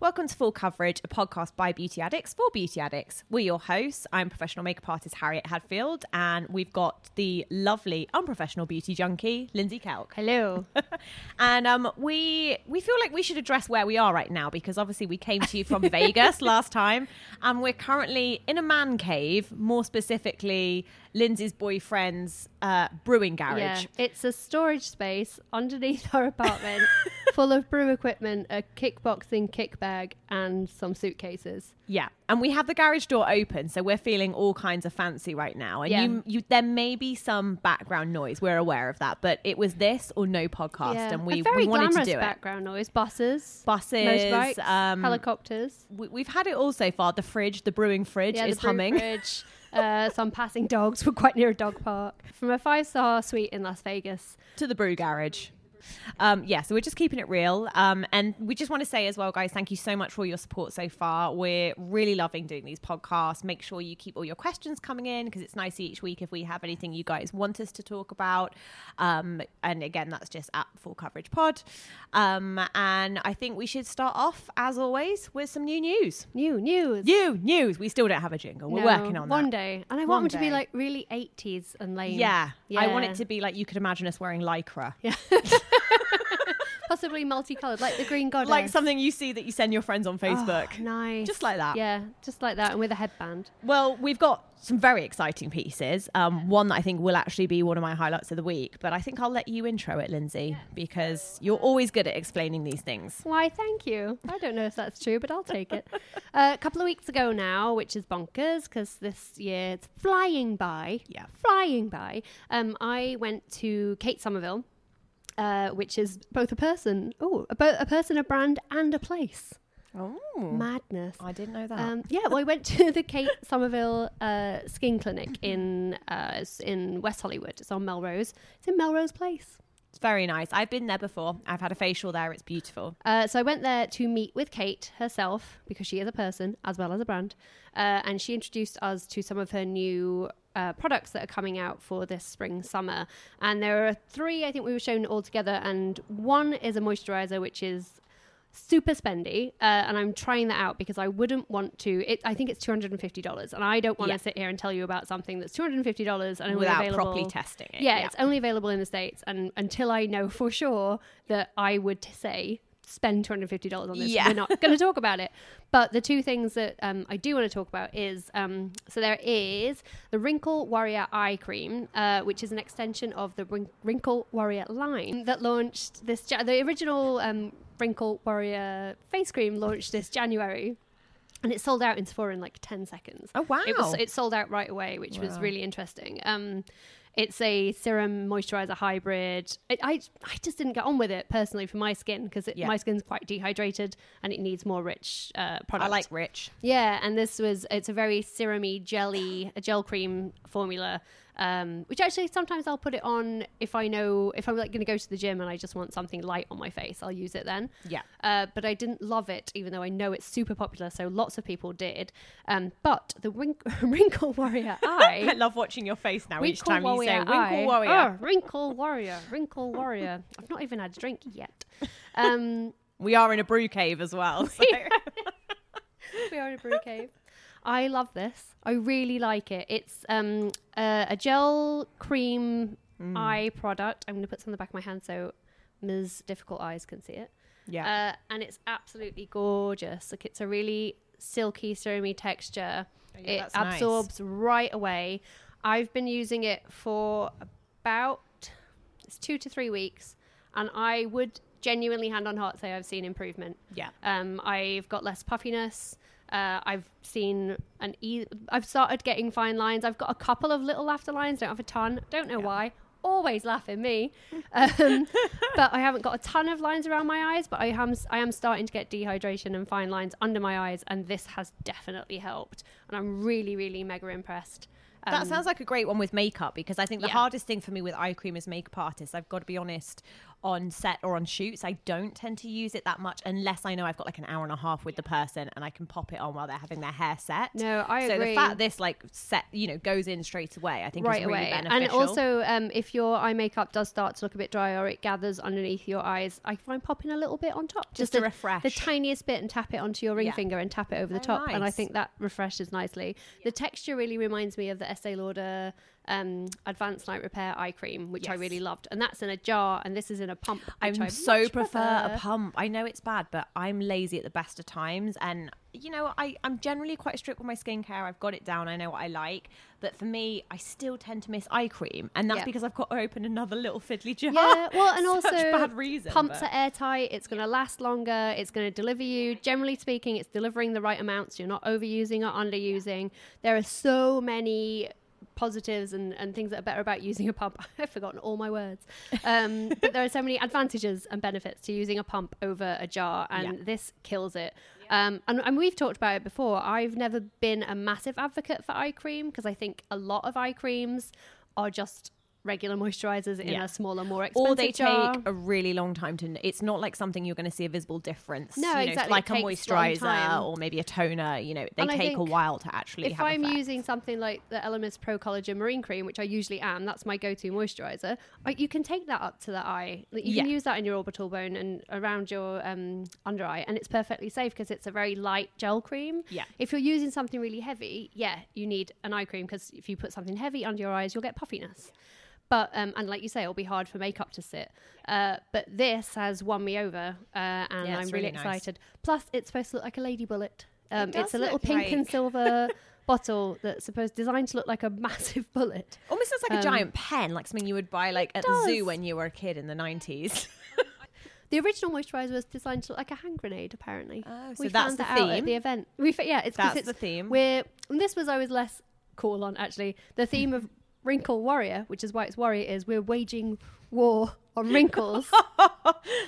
Welcome to Full Coverage, a podcast by beauty addicts for beauty addicts. We're your hosts. I'm professional makeup artist Harriet Hadfield, and we've got the lovely unprofessional beauty junkie Lindsay Kelk. Hello. and um, we we feel like we should address where we are right now because obviously we came to you from Vegas last time, and we're currently in a man cave, more specifically Lindsay's boyfriend's uh, brewing garage. Yeah, it's a storage space underneath our apartment full of brew equipment, a kickboxing kick bag, and some suitcases. Yeah, and we have the garage door open, so we're feeling all kinds of fancy right now. And Yeah. you, you, there may be some background noise. We're aware of that, but it was this or no podcast, Yeah. and we, we wanted to do it. background noise. Buses, Buses, motorbikes, um, helicopters. We, we've had it all so far. The fridge, the brewing fridge, is humming. fridge. Uh, some passing dogs. We're quite near a dog park. From a five-star suite in Las Vegas. to the brew garage. Um, yeah, so we're just keeping it real. Um, and we just want to say as well, guys, thank you so much for all your support so far. We're really loving doing these podcasts. Make sure you keep all your questions coming in because it's nice each week if we have anything you guys want us to talk about. Um, and again, that's just at Full Coverage Pod. Um, and I think we should start off, as always, with some new news. New news. New news. We still don't have a jingle. We're No, working on one that. day, and I One want them to be like really 80s and lame. Yeah. I want it to be like you could imagine us wearing lycra. Yeah. Possibly multicolored, like the green goddess. Like something you see that you send your friends on Facebook. Oh, nice. Just like that. Yeah, just like that, and with a headband. Well, we've got some very exciting pieces. Um, one that I think will actually be one of my highlights of the week, but I think I'll let you intro it, Lindsay, because you're always good at explaining these things. Why, thank you. I don't know if that's true, but I'll take it. Uh, a couple of weeks ago now, which is bonkers because this year it's flying by. Yeah. Flying by. Um, I went to Kate Somerville, uh, which is both a person, oh, a, bo- a person, a brand, and a place. Oh, Madness. I didn't know that. Um, yeah, well, I went to the Kate Somerville uh, Skin Clinic in uh, in West Hollywood. It's on Melrose. It's in Melrose Place. it's very nice. I've been there before. I've had a facial there. It's beautiful. Uh, so I went there to meet with Kate herself because she is a person as well as a brand, uh, and she introduced us to some of her new uh, products that are coming out for this spring summer. And there are three I think we were shown all together, and one is a moisturizer which is super spendy uh, and i'm trying that out because i wouldn't want to it, i think it's $250 and i don't want to Yeah. sit here and tell you about something that's $250 and Without available properly testing it, yeah, yeah. it's only available in the states and until i know for sure that i would say spend $250 on this Yeah. we're not going to talk about it but the two things that um, i do want to talk about is um, so there is the wrinkle warrior eye cream uh, which is an extension of the Wrin- wrinkle warrior line that launched this ja- the original um, wrinkle warrior face cream launched this january and it sold out in Sephora in like 10 seconds. Oh, wow. It, was, it sold out right away, which was really interesting. Um, it's a serum moisturizer hybrid. It, I, I just didn't get on with it personally for my skin because Yeah. my skin's quite dehydrated and it needs more rich uh, product. I like rich. Yeah, and this was it's a very serumy jelly, a gel cream formula. Um, which actually sometimes I'll put it on if I know if I'm like going to go to the gym and I just want something light on my face, I'll use it then. Yeah. Uh, but I didn't love it, even though I know it's super popular, so lots of people did. Um, but the wrink- Wrinkle Warrior Eye. I love watching your face now each time you say Wrinkle Eye. Warrior. Oh, Wrinkle Warrior, Wrinkle Warrior. I've not even had a drink yet. Um, We are in a brew cave as well. so- we are in a brew cave. I love this. I really like it. It's um, uh, a gel cream Mm. eye product. I'm going to put some on the back of my hand so Ms. Difficult Eyes can see it. Yeah. Uh, and it's absolutely gorgeous. Like it's a really silky, serumy texture. Oh, yeah, it that's nice. absorbs right away. I've been using it for about it's two to three weeks, and I would genuinely, hand on heart, say I've seen improvement. Yeah. Um, I've got less puffiness. Uh, I've seen an e- I've started getting fine lines. I've got a couple of little laughter lines. Don't have a ton. Don't know why. always laughing me. Um, but I haven't got a ton of lines around my eyes, but I am I am starting to get dehydration and fine lines under my eyes, and this has definitely helped. And I'm really, really mega impressed. That Um, sounds like a great one with makeup because I think the Yeah. hardest thing for me with eye cream as makeup artist, I've got to be honest, on set or on shoots, I don't tend to use it that much unless I know I've got like an hour and a half with the person and I can pop it on while they're having their hair set. No, I so agree. the fact this like set, you know, goes in straight away, I think right is really away. beneficial. And also, um, if your eye makeup does start to look a bit dry or it gathers underneath your eyes, I find popping a little bit on top, Just a to refresh. the tiniest bit, and tap it onto your ring Yeah. finger and tap it over the Oh, top, and I think that refreshes nicely. The texture really reminds me of the Estee Lauder um, Advanced Night Repair eye cream, which I really loved, and that's in a jar, and this is in a pump. I so prefer prefer. a pump. I know it's bad, but I'm lazy at the best of times. And, you know, I, I'm generally quite strict with my skincare. I've got it down. I know what I like. But for me, I still tend to miss eye cream. And that's Yeah. because I've got to open another little fiddly jar. Yeah, well, and also bad reason. pumps but- are airtight. It's going to last longer. It's going to deliver you. Generally speaking, it's delivering the right amounts. You're not overusing or underusing. There are so many positives and, and things that are better about using a pump. I've forgotten all my words. Um, but there are so many advantages and benefits to using a pump over a jar, and Yeah. this kills it. Um, and, and we've talked about it before. I've never been a massive advocate for eye cream because I think a lot of eye creams are just regular moisturizers in Yeah. a smaller, more expensive or they jar. take a really long time to. It's not like something you're going to see a visible difference. No, you know, exactly. Like It a takes a long moisturizer or maybe a toner. You know, they And take a while to actually. if I'm effect. using something like the Elemis Pro Collagen Marine Cream, which I usually am, that's my go-to moisturizer. I, you can take that up to the eye. Like, You can use that in your orbital bone and around your um, under eye, and it's perfectly safe because it's a very light gel cream. Yeah. If you're using something really heavy, yeah, you need an eye cream because if you put something heavy under your eyes, you'll get puffiness. But um, and like you say, it'll be hard for makeup to sit. Uh, but this has won me over, uh, and Yeah, I'm really, really nice. excited. Plus, it's supposed to look like a lady bullet. Um, does it's a little pink and silver bottle that's supposed designed to look like a massive bullet. Almost looks like a Um, giant pen, like something you would buy like at the zoo when you were a kid in the 90s. The original moisturizer was designed to look like a hand grenade. Apparently, Oh, so we that's found the that out at theme? the event. We fa- yeah, it's That's it's the theme. We're and this was I was less cool on actually. The theme of Wrinkle Warrior, which is why it's Warrior, is we're waging war on wrinkles. They're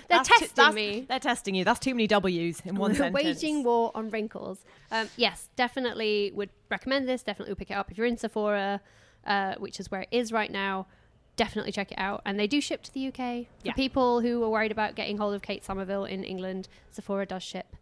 That's testing that's- me. They're testing you. That's too many W's in one We're sentence. waging war on wrinkles. Um, yes, definitely would recommend this. Definitely would pick it up if you're in Sephora, uh, which is where it is right now. Definitely check it out. And they do ship to the UK. For Yeah. people who are worried about getting hold of Kate Somerville in England, Sephora does ship.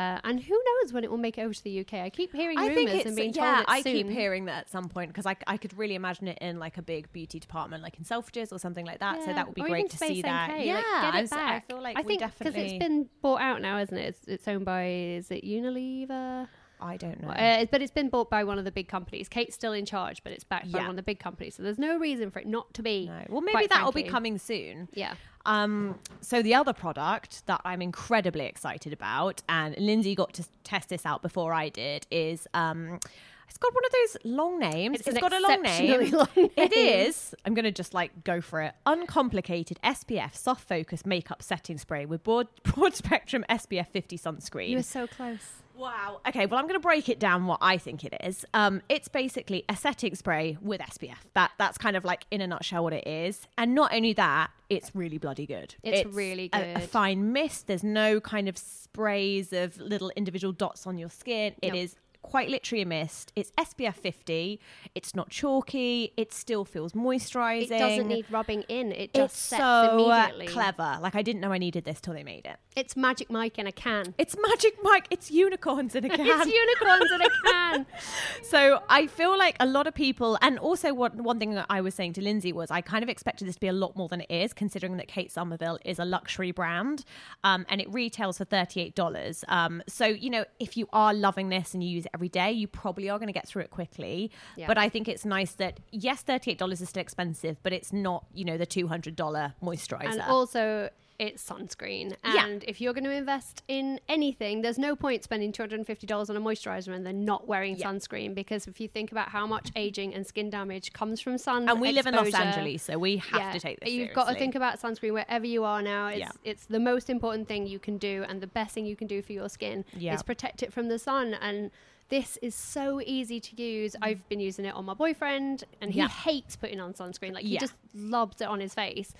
Uh, and who knows when it will make it over to the UK? I keep hearing I rumors and being yeah. told it's I soon. keep hearing that at some point because I, I could really imagine it in like a big beauty department, like in Selfridges or something like that. So that would be or great to Space see that. NK, Yeah, like, get I was- I feel like I we think because definitely. it's been bought out now, isn't it? It's, it's owned by is it Unilever? I don't know. Uh, but it's been bought by one of the big companies. Kate's still in charge, but it's backed by one of the big companies. So there's no reason for it not to be. no. Well, maybe that'll be coming soon. Yeah. Um, so the other product that I'm incredibly excited about, and Lindsay got to test this out before I did, is um, it's got one of those long names. It's it's got a long name. long name. is. I'm gonna just like go for it. Uncomplicated SPF soft focus makeup setting spray with broad broad spectrum SPF 50 sunscreen. You were so close. Wow. Okay, well, I'm going to break it down what I think it is. Um, it's basically a setting spray with SPF. That that's kind of like in a nutshell what it is. And not only that, it's really bloody good. It's really a- A, fine mist. There's no kind of sprays of little individual dots on your skin. It is. Quite literally a mist. It's SPF 50. It's not chalky. It still feels moisturizing. It doesn't need rubbing in. It just It's sets so uh, immediately. clever. Like I didn't know I needed this till they made it. It's Magic Mike in a can. It's Magic Mike. It's unicorns in a can. It's unicorns in a can. So I feel like a lot of people, and also what one thing that I was saying to Lindsay was I kind of expected this to be a lot more than it is, considering that Kate Somerville is a luxury brand, um, and it retails for thirty eight dollars. Um, so you know, if you are loving this and you use every day, you probably are going to get through it quickly. Yeah. But I think it's nice that yes, thirty eight dollars is still expensive, but it's not you know the two hundred dollar moisturizer. and also, it's sunscreen. Yeah. And if you're going to invest in anything, there's no point spending $250 on a moisturizer and then not wearing Yeah. sunscreen because if you think about how much aging and skin damage comes from sun and we live in Los Angeles, so we have to take this. You've got to think about sunscreen wherever you are now. It's Yeah. it's the most important thing you can do and the best thing you can do for your skin Yeah. is protect it from the sun and this is so easy to use. I've been using it on my boyfriend and he Yeah. hates putting on sunscreen. Like he Yeah. just lobs it on his face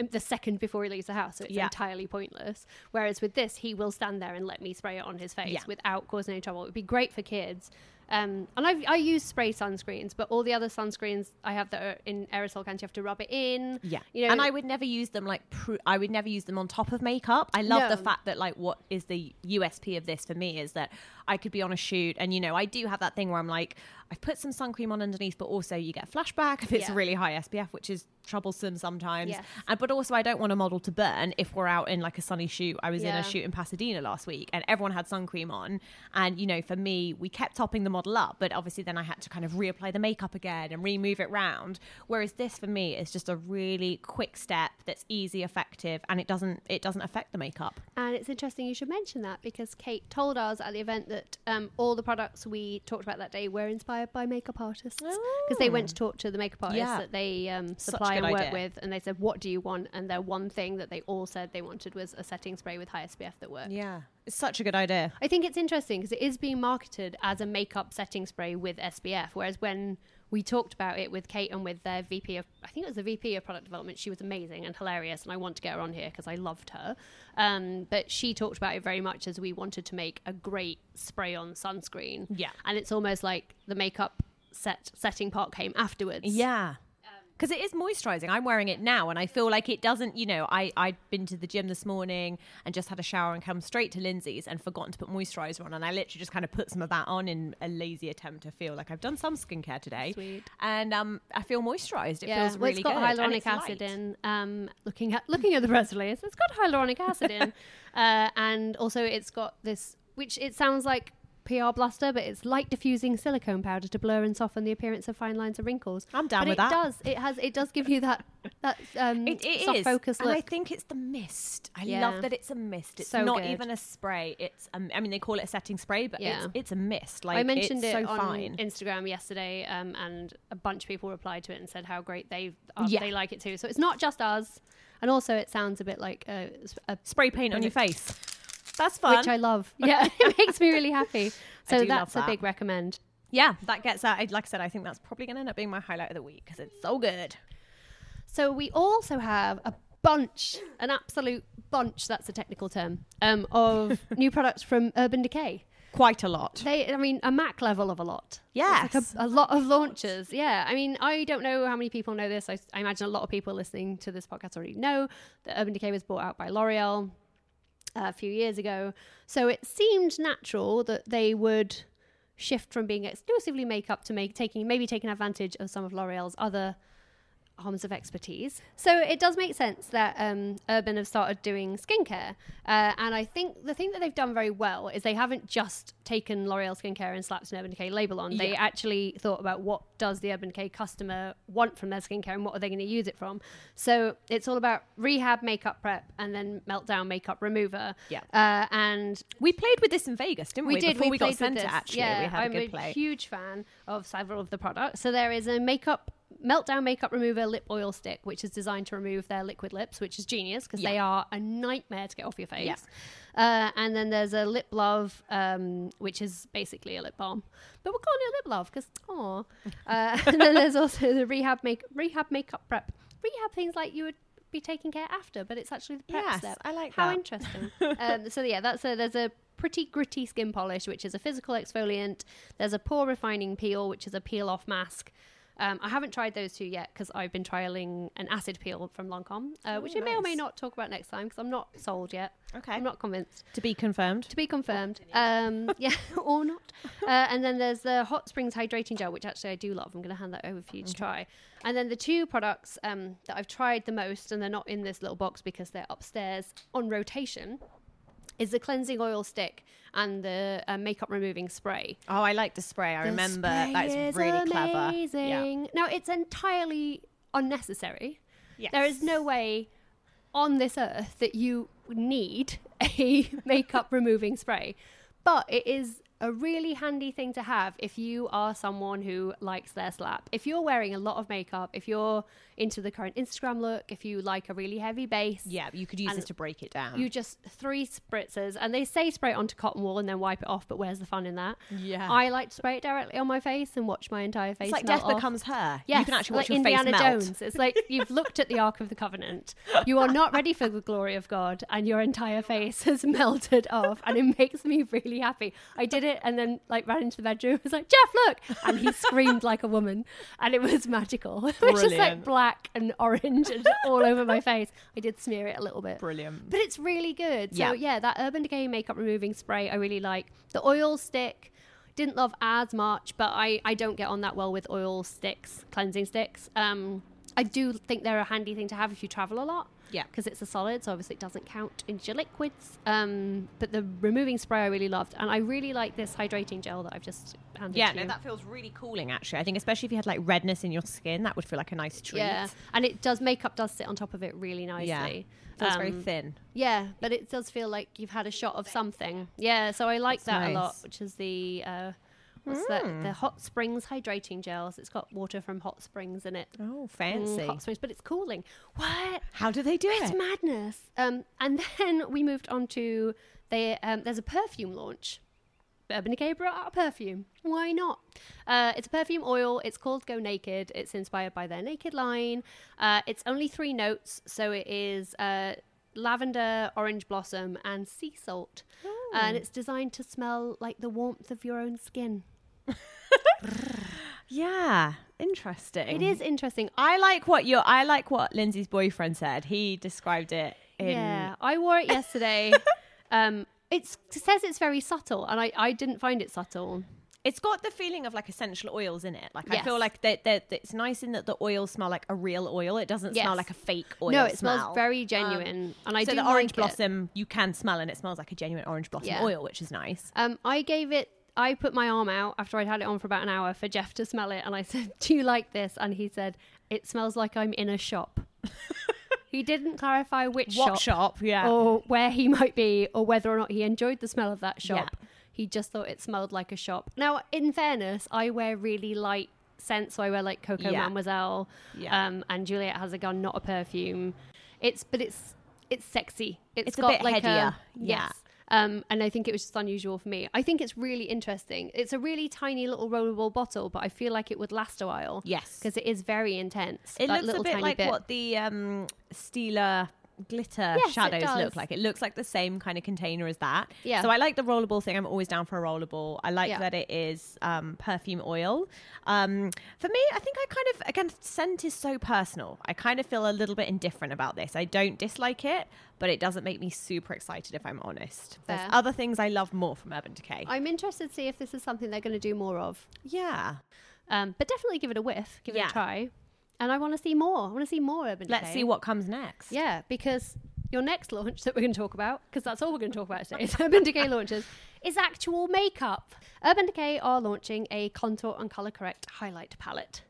um, the second before he leaves the house, so it's Yeah. entirely pointless. Whereas with this, he will stand there and let me spray it on his face Yeah. without causing any trouble. It would be great for kids. Um, and I've, I use spray sunscreens, but all the other sunscreens I have that are in aerosol cans, you have to rub it in. Yeah, you know, and I would never use them like pr- I would never use them on top of makeup. I love the fact that like what is the USP of this for me is that I could be on a shoot and you know I do have that thing where I'm like I've put some sun cream on underneath, but also you get flashback if it's Yeah. really high SPF, which is troublesome sometimes. Yes. And but also I don't want a model to burn if we're out in like a sunny shoot. I was in a shoot in Pasadena last week and everyone had sun cream on, and you know for me we kept topping the model up, but obviously then I had to kind of reapply the makeup again and remove it round. Whereas this for me is just a really quick step that's easy, effective, and it doesn't it doesn't affect the makeup. And it's interesting you should mention that because Kate told us at the event that um, all the products we talked about that day were inspired by makeup artists because they went to talk to the makeup artists Yeah. that they um, supply and work idea. with, and they said, "What do you want?" And their one thing that they all said they wanted was a setting spray with high SPF that worked. Yeah, it's such a good idea. I think it's interesting because it is being marketed as a makeup setting spray with SPF, whereas when we talked about it with Kate and with their VP of, I think it was the VP of product development, she was amazing and hilarious, and I want to get her on here because I loved her. Um, but she talked about it very much as we wanted to make a great spray on sunscreen. Yeah. and it's almost like the makeup set setting part came afterwards. Yeah. Because it is moisturizing. I'm wearing it now, and I feel like it doesn't. You know, I I'd been to the gym this morning and just had a shower and come straight to Lindsay's and forgotten to put moisturizer on, and I literally just kind of put some of that on in a lazy attempt to feel like I've done some skincare today, Sweet. and um, I feel moisturized. It yeah, feels well, really it's got good. hyaluronic it's acid light. in. Um, looking at looking at the press release, it's got hyaluronic acid in, uh, and also it's got this, which it sounds like PR blaster, but it's light diffusing silicone powder to blur and soften the appearance of fine lines and wrinkles. I'm down with it that. does. It has. It does give you that that um, It, it soft is, focus and. I think it's the mist. I Yeah. love that it's a mist. It's So not good. even a spray. It's um, I mean they call it a setting spray, but Yeah. it's, it's a mist. Like I mentioned it's it so on fine. Instagram yesterday, um, and a bunch of people replied to it and said how great they uh, Yeah. they like it too. So it's not just us, and also it sounds a bit like a, a Spray paint on your face. That's fun. which I love. Yeah, it makes me really happy. So that's a big recommend. Yeah, that gets that. Like I said, I think that's probably going to end up being my highlight of the week because it's so good. So we also have a bunch, an absolute bunch, that's a technical term, um, of new products from Urban Decay. Quite a lot. They, I mean, a Mac level of a lot. Yes. It's like a, a lot of launches. Yeah. I mean, I don't know how many people know this. I, I imagine a lot of people listening to this podcast already know that Urban Decay was bought out by L'Oreal a few years ago. So it seemed natural that they would shift from being exclusively makeup to make taking maybe taking advantage of some of L'Oreal's other arms of expertise. So it does make sense that um, Urban have started doing skincare. Uh, and I think the thing that they've done very well is they haven't just taken L'Oreal skincare and slapped an Urban Decay label on. They actually thought about what does the Urban Decay customer want from their skincare and what are they going to use it from. So it's all about rehab makeup prep and then meltdown makeup remover. Yeah. Uh, and We played with this in Vegas, didn't we? we did. Before we, we, got sent it, actually. Yeah, we had I'm a good play. huge fan of several of the products. So there is a makeup meltdown makeup remover lip oil stick, which is designed to remove their liquid lips, which is genius because they are a nightmare to get off your face. Yeah. Uh, and then there's a lip love, um, which is basically a lip balm, but we're calling it a lip love because oh. Uh, and then there's also the rehab make rehab makeup prep. Rehab things like you would be taking care after, but it's actually the prep Yes, step. I like How that. interesting. um, so yeah, that's a there's a pretty gritty skin polish, which is a physical exfoliant. There's a pore refining peel, which is a peel off mask. Um, I haven't tried those two yet because I've been trialing an acid peel from Lancome, uh, which I may or may not talk about next time because I'm not sold yet. Okay. I'm not convinced. To be confirmed. To be confirmed. Um, yeah, or not. Uh, and then there's the Hot Springs Hydrating Gel, which actually I do love. I'm going to hand that over for you to try. And then the two products um, that I've tried the most, and they're not in this little box because they're upstairs on rotation, is the cleansing oil stick and the uh, makeup removing spray. Oh, I like the spray. I The remember. spray That's is really clever. amazing. Yeah. Now it's entirely unnecessary. Yes. There is no way on this earth that you need a makeup removing spray, but it is a really handy thing to have if you are someone who likes their slap. If you're wearing a lot of makeup, if you're into the current Instagram look, if you like a really heavy base, Yeah, you could use this to break it down. you just three spritzers and they say spray it onto cotton wool and then wipe it off, but where's the fun in that? Yeah. I like to spray it directly on my face and watch my entire face. it's like death off. becomes her. Yes, you can actually watch like your Indiana face melt. Jones. It's like you've looked at the Ark of the Covenant. You are not ready for the glory of God, and your entire face has melted off, and it makes me really happy. I did it, and then like ran into the bedroom. Was like, Jeff, look, and he screamed like a woman, and it was magical. It was just like black and orange and all over my face. I did smear it a little bit. Brilliant. But it's really good. So Yeah. yeah, that Urban Decay makeup removing spray I really like. The oil stick didn't love as much, but I I don't get on that well with oil sticks, cleansing sticks. Um I do think they're a handy thing to have if you travel a lot. Yeah. Because it's a solid, so obviously it doesn't count into your liquids. Um, but the removing spray I really loved, and I really like this hydrating gel that I've just handed you. Yeah, to no, you. that feels really cooling. Actually, I think especially if you had like redness in your skin, that would feel like a nice treat. yeah, and it does makeup does sit on top of it really nicely. yeah, feels very Um, thin. Yeah, but it does feel like you've had a shot of something. Yeah, so I like That's that a lot, which is the uh, what's that? The Hot Springs hydrating gels. It's got water from hot springs in it. Oh, Mm, fancy. hot springs, but it's cooling. What? How do they do It's it? It's madness. Um, and then we moved on to they. Um, there's a perfume launch. Urban Decay brought out a perfume. Why not? Uh, it's a perfume oil. It's called Go Naked. It's inspired by their Naked line. Uh, it's only three notes, so it is uh, lavender, orange blossom, and sea salt. And it's designed to smell like the warmth of your own skin. Yeah, interesting. It is interesting. I like what your. I like what Lindsay's boyfriend said. He described it. In, Yeah, I wore it yesterday. um, it's, it says it's very subtle, and I, I didn't find it subtle. It's got the feeling of like essential oils in it. Like I feel like that. that that it's nice in that the oils smell like a real oil. It doesn't smell like a fake oil. no, it smell. smells very genuine, and I so do the orange like it. blossom you can smell, and it smells like a genuine orange blossom Yeah. oil, which is nice. Um, I gave it. I put my arm out after I'd had it on for about an hour for Jeff to smell it, and I said, "Do you like this?" And he said, "It smells like I'm in a shop." he didn't clarify which What shop, shop? Yeah. or where he might be, or whether or not he enjoyed the smell of that shop. Yeah. He just thought it smelled like a shop. Now, in fairness, I wear really light scents, so I wear like Coco Yeah. Mademoiselle, Yeah. um, and Juliette has a gun, not a perfume. It's but it's it's sexy. It's a got bit like headier. A, Yeah. Yes. Um, and I think it was just unusual for me. I think it's really interesting. It's a really tiny little rollable bottle, but I feel like it would last a while. Yes. because it is very intense. It looks a bit like bit. what the um, Stila glitter Yes, shadows look like. It looks like the same kind of container as that. Yeah. So I like the rollable thing. I'm always down for a rollable. I like Yeah. that it is um, perfume oil. Um, for me, I think I kind of again scent is so personal. I kind of feel a little bit indifferent about this. I don't dislike it, but it doesn't make me super excited if I'm honest. There's other things I love more from Urban Decay. I'm interested to see if this is something they're going to do more of. yeah. Um, but definitely give it a whiff, give it a try. And I want to see more. I want to see more Urban Decay. Let's Decay. see what comes next. Yeah, because your next launch that we're going to talk about, because that's all we're going to talk about today, is Urban Decay launches, is actual makeup. Urban Decay are launching a contour and color correct highlight palette,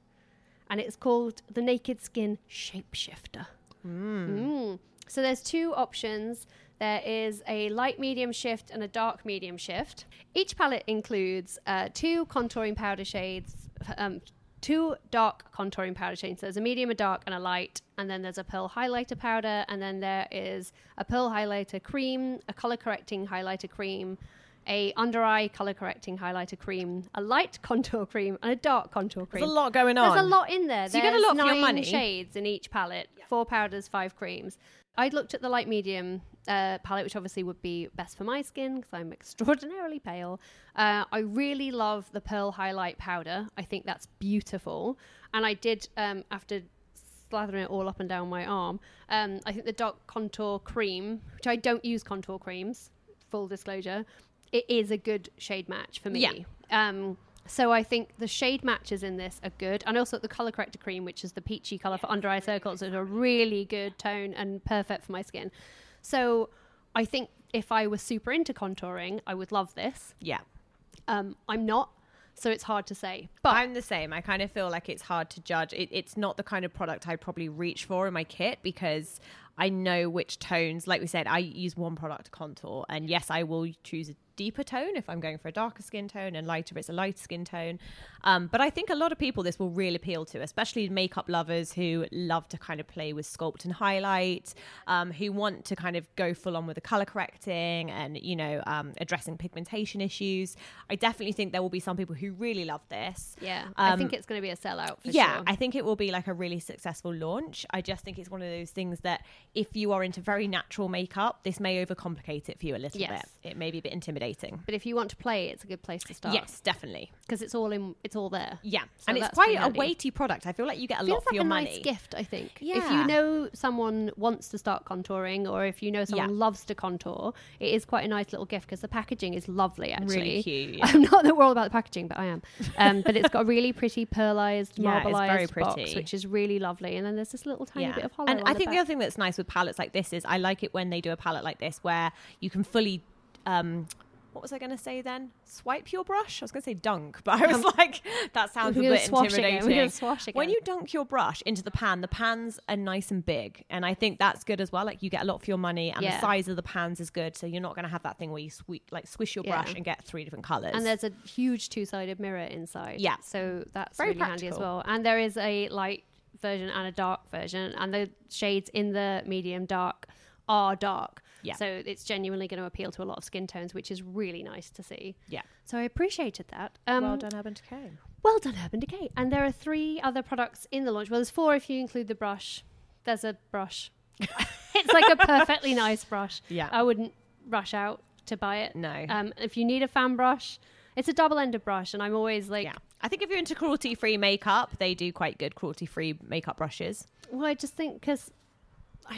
and it's called the Naked Skin Shapeshifter. Mm. So there's two options. There is a light medium shift and a dark medium shift. Each palette includes uh, two contouring powder shades, um, two dark contouring powder shades. So there's a medium, a dark, and a light. And then there's a pearl highlighter powder. And then there is a pearl highlighter cream, a color correcting highlighter cream, a under eye color correcting highlighter cream, a light contour cream, and a dark contour cream. There's a lot going on. There's a lot in there. So you get a There's lot for your nine money. shades in each palette. Four powders, five creams. I'd looked at the light medium uh, palette, which obviously would be best for my skin because I'm extraordinarily pale. Uh, I really love the pearl highlight powder. I think that's beautiful. And I did um, after slathering it all up and down my arm. Um, I think the dark contour cream, which I don't use contour creams, full disclosure, it is a good shade match for me. Yeah. Um, so I think the shade matches in this are good, and also the color corrector cream, which is the peachy color for under eye circles, is a really good tone and perfect for my skin. So I think if I was super into contouring, I would love this. yeah. Um, I'm not, so it's hard to say. But I'm the same. I kind of feel like it's hard to judge. It, it's not the kind of product I'd probably reach for in my kit because I know which tones. Like we said, I use one product to contour, and yes, I will choose a deeper tone if I'm going for a darker skin tone, and lighter it's a lighter skin tone. Um, but I think a lot of people this will really appeal to, especially makeup lovers who love to kind of play with sculpt and highlight, um, who want to kind of go full on with the color correcting and you know um, addressing pigmentation issues. I definitely think there will be some people who really love this. Yeah, I Um, think it's going to be a sellout for yeah, sure. I think it will be like a really successful launch. I just think it's one of those things that if you are into very natural makeup, this may overcomplicate it for you a little Yes. bit. It may be a bit intimidating. But if you want to play, it's a good place to start. Yes, definitely. because it's all in. It's all there. Yeah, So and it's quite a weighty product. I feel like you get a Feels lot for like your a money. nice gift, I think. Yeah. If you know someone wants to start contouring, or if you know someone Yeah. loves to contour, it is quite a nice little gift because the packaging is lovely. Actually, Really cute, yeah. I'm not that we're all about the packaging, but I am. Um, but it's got a really pretty pearlized, Yeah, marbleized box, which is really lovely. And then there's this little tiny bit of hollow. And I the think the back. other thing that's nice with palettes like this is I like it when they do a palette like this where you can fully um what was I going to say then? Swipe your brush? I was going to say dunk, but I was like, that sounds a bit intimidating. We're gonna swash When you dunk your brush into the pan, the pans are nice and big, and I think that's good as well. Like you get a lot for your money, and Yeah. the size of the pans is good, so you're not going to have that thing where you swe- like swish your Yeah. brush and get three different colors. And there's a huge two-sided mirror inside. Yeah. So that's Very really handy as well. And there is a light version and a dark version, and the shades in the medium dark are dark. Yeah. So it's genuinely going to appeal to a lot of skin tones, which is really nice to see. yeah. So I appreciated that. Um, well done, Urban Decay. Well done, Urban Decay. And there are three other products in the launch. Well, there's four if you include the brush. There's a brush. it's like a perfectly nice brush. Yeah. I wouldn't rush out to buy it. No. Um, if you need a fan brush, it's a double-ended brush, and I'm always like, Yeah. I think if you're into cruelty free makeup, they do quite good cruelty free makeup brushes. well, I just think because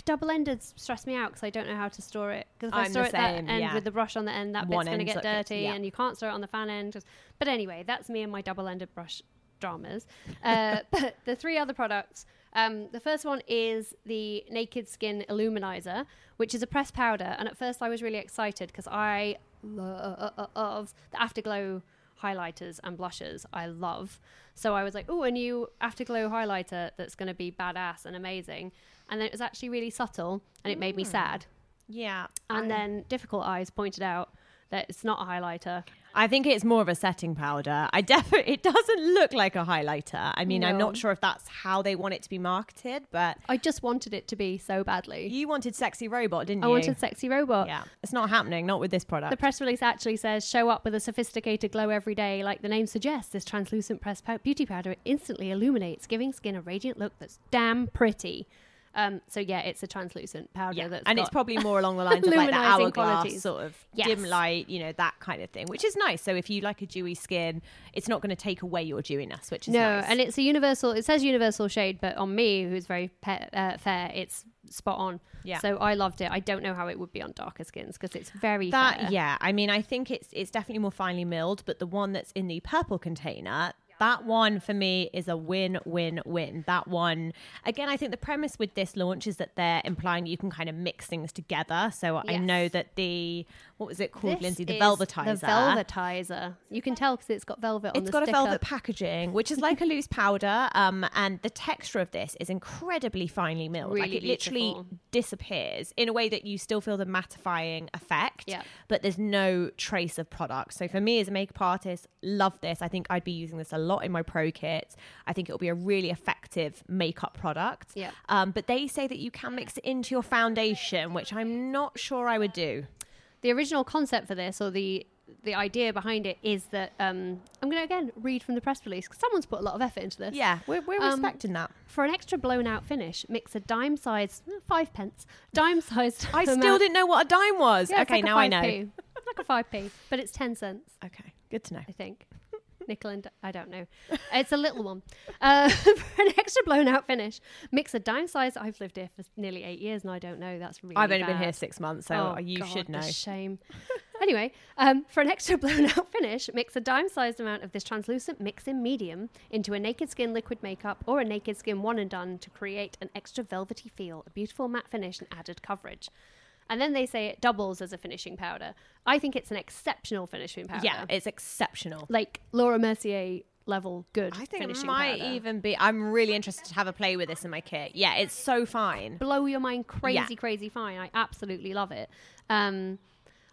double-ended stress me out because I don't know how to store it. Because if i I'm store the it that end yeah. with the brush on the end, that bit's going to get dirty, yeah. and you can't store it on the fan end. But anyway, that's me and my double-ended brush dramas. Uh, but the three other products. Um, the first one is the Naked Skin Illuminizer, which is a pressed powder. And at first, I was really excited because I love the Afterglow highlighters and blushes. I love. So I was like, oh, a new Afterglow highlighter that's going to be badass and amazing. And then it was actually really subtle and it made me hmm. sad. Yeah. And then Difficult Eyes pointed out that it's not a highlighter. I think it's more of a setting powder. I definitely it doesn't look like a highlighter. I mean, I'm No. not sure if that's how they want it to be marketed, but I just wanted it to be so badly. you wanted sexy robot, didn't you? I you? wanted Sexy Robot. Yeah, it's not happening. Not with this product. The press release actually says, show up with a sophisticated glow every day. Like the name suggests, this translucent pressed pow- beauty powder instantly illuminates, giving skin a radiant look that's damn pretty. Um, so yeah, it's a translucent powder yeah, that's and it's probably more along the lines of like the hourglass qualities. sort of Yes. dim light, you know, that kind of thing, which is nice. So if you like a dewy skin, it's not going to take away your dewiness, which is no, nice. and it's a universal. It says universal shade, but on me, who's very pe- uh, fair, it's spot on. Yeah. So I loved it. I don't know how it would be on darker skins because it's very that fair. yeah i mean i think it's it's definitely more finely milled but the one that's in the purple container that one for me is a win win win. That one again i think the premise with this launch is that they're implying you can kind of mix things together. So i know that the what was it called This lindsay the velvetizer The velvetizer. You can tell because it's got velvet on it's got a velvet packaging, which is like a loose powder, um, and the texture of this is incredibly finely milled. like Really it literally disappears in a way that you still feel the mattifying effect, Yeah. but there's no trace of product. So for me as a makeup artist, love this. I think I'd be using this a lot in my pro kit. I think it'll be a really effective makeup product. Yeah. Um, but they say that you can mix it into your foundation, which I'm not sure I would do. The original concept for this or the the idea behind it is that um, I'm going to again read from the press release because someone's put a lot of effort into this. Yeah, we're, we're Um, respecting that. For an extra blown out finish, mix a dime sized five pence dime sized. I still didn't know what a dime was. Yeah, okay, like now I know. 5p. It's like a five p, but it's ten cents, Okay, good to know. I think. Nickel and I don't know. It's a little one. Uh, for an extra blown out finish, mix a dime sized. I've lived here for nearly eight years and I don't know. That's really. I've only been here six months, so Oh, you God, should know. Shame. anyway, um, for an extra blown out finish, mix a dime sized amount of this translucent mix in medium into a naked skin liquid makeup or a naked skin one and done to create an extra velvety feel, a beautiful matte finish, and added coverage. And then they say it doubles as a finishing powder. I think it's an exceptional finishing powder. yeah, it's exceptional. Like Laura Mercier level good. I think it might powder. even be. I'm really interested to have a play with this in my kit. Yeah, it's so fine. blow your mind crazy, Yeah. crazy fine. I absolutely love it. Um,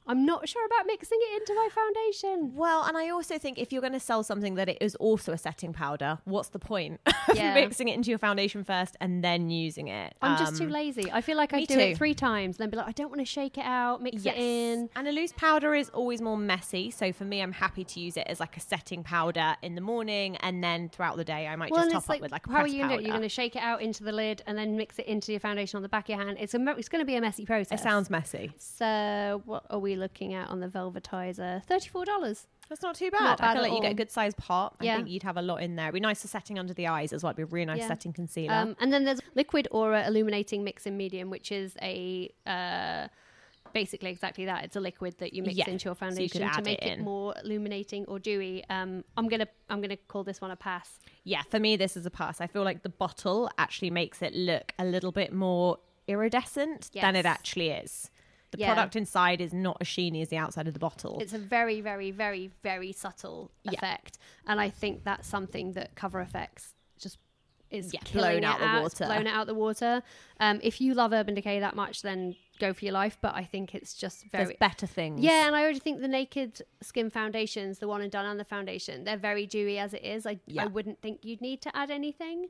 I'm not sure about mixing it into my foundation. Well, and I also think if you're going to sell something that it is also a setting powder, what's the point of Yeah. mixing it into your foundation first and then using it? I'm just too Um, lazy. I feel like I do too. it three times, then be like, I don't want to shake it out, mix Yes. it in. And a loose powder is always more messy. So for me, I'm happy to use it as like a setting powder in the morning, and then throughout the day, I might Well, just top it's up like, with like a how are pressed you going to do it? powder. You're going to shake it out into the lid and then mix it into your foundation on the back of your hand. It's a, it's going to be a messy process. It sounds messy. So, what are we looking at on the Velvetizer? Thirty-four dollars. That's not too Not bad. bad I feel like you get a good sized pot. I Yeah. think you'd have a lot in there. It'd be nice for setting under the eyes as well. It'd be a really nice Yeah. setting concealer. Um, and then there's liquid aura illuminating mixing medium, which is a uh, basically exactly that. It's a liquid that you mix Yeah, into your so you foundation to make it it, more illuminating or dewy. Um, I'm gonna I'm gonna call this one a pass. yeah, for me, this is a pass. I feel like the bottle actually makes it look a little bit more iridescent than it actually is. The Yeah. product inside is not as sheeny as the outside of the bottle. It's a very very very very subtle Yeah. effect, and I think that's something that Cover FX just is Yeah, blown out it the water. blown it out the water. Um, if you love Urban Decay that much, then go for your life. But I think it's just very There's better things. Yeah, and I already think the Naked Skin foundations, the one and done and the foundation, they're very dewy as it is. I, Yeah. I wouldn't think you'd need to add anything.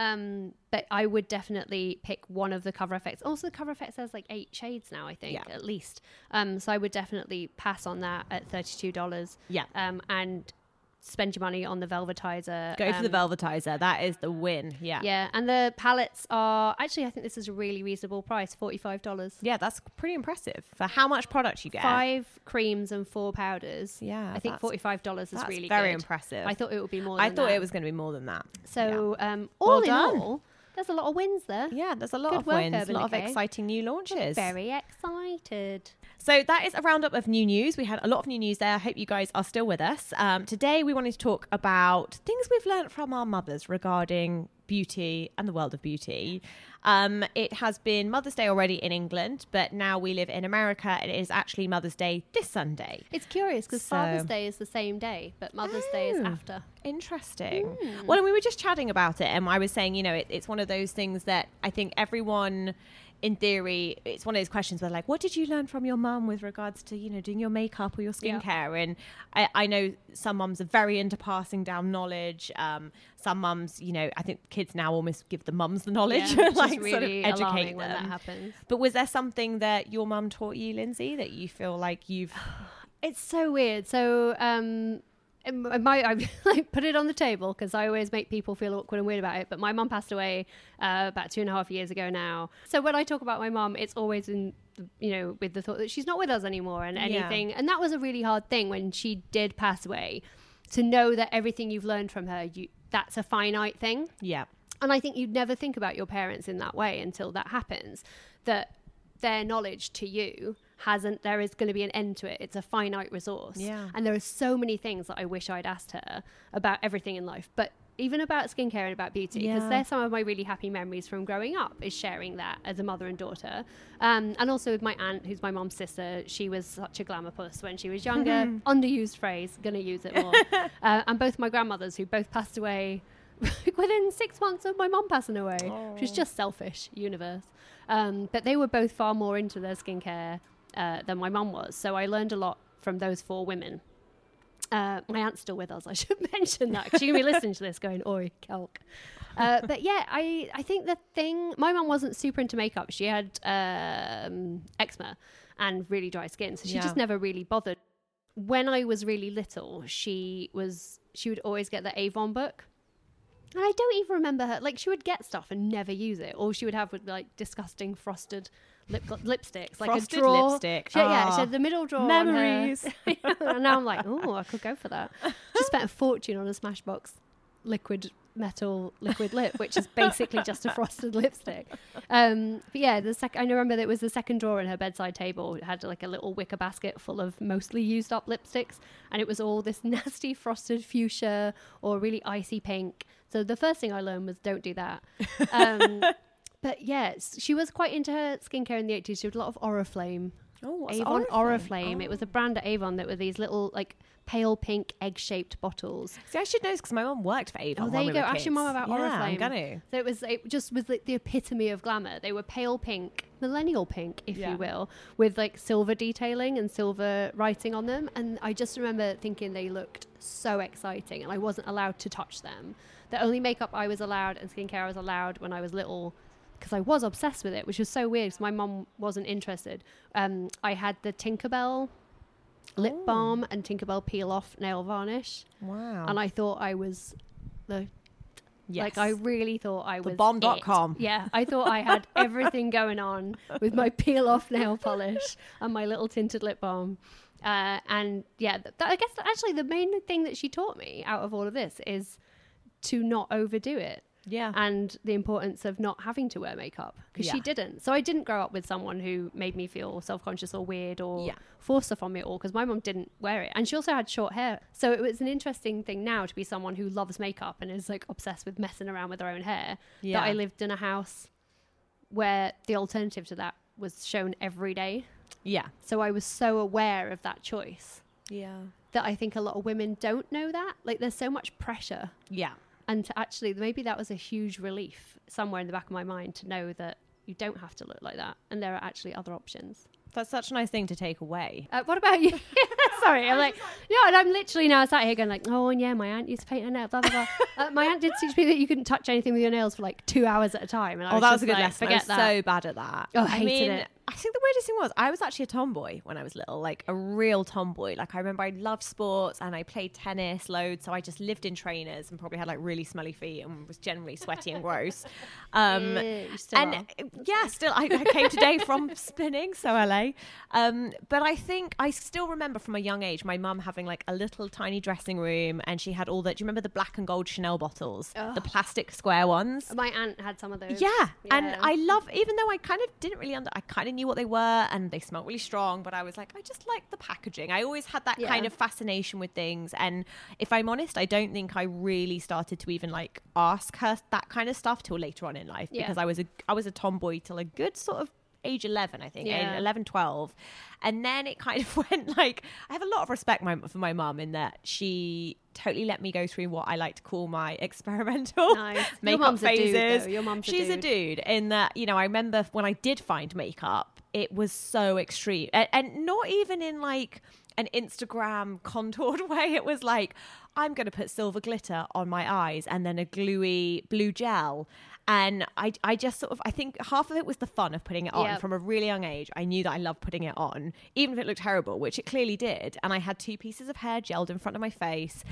Um, but I would definitely pick one of the Cover FX. Also, the Cover FX has like eight shades now, I think, Yeah. at least. Um, so I would definitely pass on that at thirty-two dollars. Yeah. Um, and spend your money on the Velvetizer. Go for the um, velvetizer. That is the win. Yeah. Yeah, and the palettes are actually I think this is a really reasonable price, forty-five dollars. Yeah, that's pretty impressive for how much product you get. Five creams and four powders. Yeah, I think forty-five dollars is that's really very good. impressive. I thought it would be more. I thought that. it was going to be more than that. So, um, all Well in done. all, there's a lot of wins there. Yeah, there's a lot Good of wins, a Urban lot of exciting new launches. Very excited. So that is a roundup of new news. We had a lot of new news there. I hope you guys are still with us. Um, today we wanted to talk about things we've learnt from our mothers regarding beauty and the world of beauty. Um, it has been Mother's Day already in England, but now we live in America and it is actually Mother's Day this Sunday. It's curious because So- Father's Day is the same day, but Mother's Day is Oh. after. Interesting. Hmm. Well, and we were just chatting about it, and I was saying, you know, it, it's one of those things that I think everyone, in theory, it's one of those questions where, like, what did you learn from your mum with regards to, you know, doing your makeup or your Yeah. skincare? And I, I know some mums are very into passing down knowledge. Um, some mums, you know, I think kids now almost give the mums the knowledge, Yeah, like sort of educate them. when that happens. But was there something that your mum taught you, Lindsay, that you feel like you've It's so weird. So, um, um, I I like put it on the table because I always make people feel awkward and weird about it. But my mum passed away uh, about two and a half years ago now. So when I talk about my mum, it's always in the- you know with the thought that she's not with us anymore and Yeah. anything. And that was a really hard thing when she did pass away. To know that everything you've learned from her, you that's a finite thing. yeah And I think you'd never think about your parents in that way until that happens. That their knowledge to you hasn't, there is going to be an end to it. It's a finite resource. Yeah. And there are so many things that I wish I'd asked her about everything in life, but even about skincare and about beauty, because Yeah. they're some of my really happy memories from growing up, is sharing that as a mother and daughter. Um, and also with my aunt, who's my mom's sister, she was such a glamour puss when she was younger. Underused phrase, gonna use it more. uh, and both my grandmothers, who both passed away within six months of my mom passing away, which is just selfish, universe. Um, but they were both far more into their skincare uh, than my mum was. So I learned a lot from those four women. Uh, my aunt's still with us. I should mention that she's gonna be listening to this, going, "Oi, kelk." Uh, but yeah, I I think the thing. My mum wasn't super into makeup. She had um, eczema and really dry skin, so she Yeah. just never really bothered. When I was really little, she was she would always get the Avon book. And I don't even remember her. Like, she would get stuff and never use it. All she would have would be like disgusting frosted lip lipsticks, like Frosted a drawer. lipstick. She- yeah, she Ah. had the middle drawer. Memories. and now I'm like, oh, I could go for that. Just spent a fortune on a Smashbox liquid metal liquid lip, which is basically just a frosted lipstick. Um, but yeah, the sec- I remember that it was the second drawer in her bedside table. It had like a little wicker basket full of mostly used up lipsticks, and it was all this nasty frosted fuchsia or really icy pink. So the first thing I learned was don't do that. Um, but yes, she was quite into her skincare in the 80s. She had a lot of Oriflame. Oh, what's Avon Oriflame? Oriflame. It was a brand at Avon that were these little like pale pink egg-shaped bottles. See, I should know because my mum worked for Avon. Oh, there you we go. Ask your mum about yeah, Oriflame. I'm gonna. So it was it just was like the epitome of glamour. They were pale pink, millennial pink, if Yeah. you will, with like silver detailing and silver writing on them. And I just remember thinking they looked so exciting, and I wasn't allowed to touch them. The only makeup I was allowed and skincare I was allowed when I was little. Because I was obsessed with it, which was so weird. Because my mum wasn't interested. Um, I had the Tinkerbell lip balm and Tinkerbell peel off nail varnish, Wow. and I thought I was the yes. like I really thought I The was bomb.com. it. Yeah, I thought I had everything going on with my peel off nail polish and my little tinted lip balm. Uh, and yeah, th- th- I guess actually the main thing that she taught me out of all of this is to not overdo it. Yeah. And the importance of not having to wear makeup because she didn't. So I didn't grow up with someone who made me feel self conscious or weird or Yeah. force stuff on me at all because my mom didn't wear it. And she also had short hair. So it was an interesting thing now to be someone who loves makeup and is like obsessed with messing around with her own hair. Yeah. That I lived in a house where the alternative to that was shown every day. yeah. So I was so aware of that choice Yeah. that I think a lot of women don't know that. Like there's so much pressure. Yeah. And to actually, maybe that was a huge relief somewhere in the back of my mind to know that you don't have to look like that and there are actually other options. That's such a nice thing to take away. Uh, what about you? Sorry, I'm like, yeah, and I'm literally now sat here going like, oh, and yeah, my aunt used to paint her nails, blah, blah, blah. uh, my aunt did teach me that you couldn't touch anything with your nails for like two hours at a time. And I Oh, was that just was a good like, lesson. I Forget was that. so bad at that. Oh, I I hated mean, it. I think the weirdest thing was I was actually a tomboy when I was little, like a real tomboy. Like I remember I loved sports and I played tennis loads, so I just lived in trainers and probably had like really smelly feet and was generally sweaty and gross. Um, still and are. yeah, still I, I came today from spinning, so LA. Um, but I think I still remember from a young age my mum having like a little tiny dressing room, and she had all that. Do you remember the black and gold Chanel bottles, the plastic square ones? My aunt had some of those. Yeah. and I love, even though I kind of didn't really under, I kind of knew what they were, and they smelled really strong. But I was like, I just like the packaging. I always had that kind of fascination with things, and if I'm honest, I don't think I really started to even like ask her that kind of stuff till later on in life Yeah. because I was a I was a tomboy till a good sort of age 11 i think Yeah. 11 12 and then it kind of went like i have a lot of respect my, for my mum in that she totally let me go through what i like to call my experimental Nice. Makeup a dude, phases. Your mum's a she's a dude. dude in that you know i remember when i did find makeup it was so extreme and, and not even in like an instagram contoured way it was like i'm going to put silver glitter on my eyes and then a gluey blue gel and I, I just sort of I think half of it was the fun of putting it on Yep. from a really young age. I knew that I loved putting it on, even if it looked terrible, which it clearly did. And I had two pieces of hair gelled in front of my face.